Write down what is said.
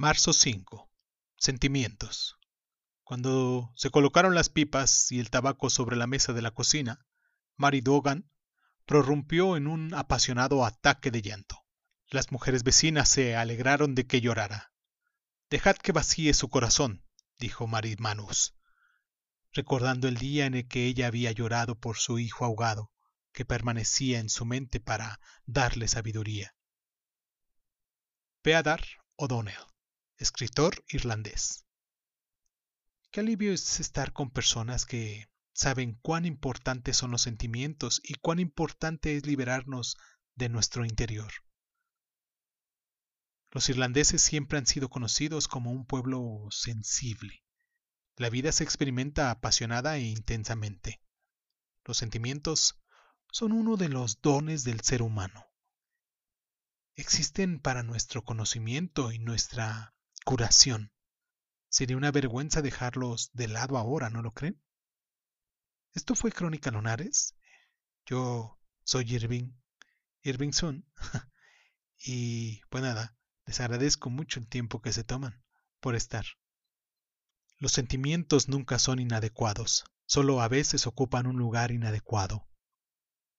Marzo 5. Sentimientos. Cuando se colocaron las pipas y el tabaco sobre la mesa de la cocina, Mary Dogan prorrumpió en un apasionado ataque de llanto. Las mujeres vecinas se alegraron de que llorara. Dejad que vacíe su corazón, dijo Mary Manus, recordando el día en el que ella había llorado por su hijo ahogado, que permanecía en su mente para darle sabiduría. Peadar O'Donnell escritor irlandés. Qué alivio es estar con personas que saben cuán importantes son los sentimientos y cuán importante es liberarnos de nuestro interior. Los irlandeses siempre han sido conocidos como un pueblo sensible. La vida se experimenta apasionada e intensamente. Los sentimientos son uno de los dones del ser humano. Existen para nuestro conocimiento y nuestra curación. Sería una vergüenza dejarlos de lado ahora, ¿no lo creen? Esto fue Crónica Lunares. Yo soy Irving, Irving Sun. y pues nada, les agradezco mucho el tiempo que se toman por estar. Los sentimientos nunca son inadecuados, solo a veces ocupan un lugar inadecuado.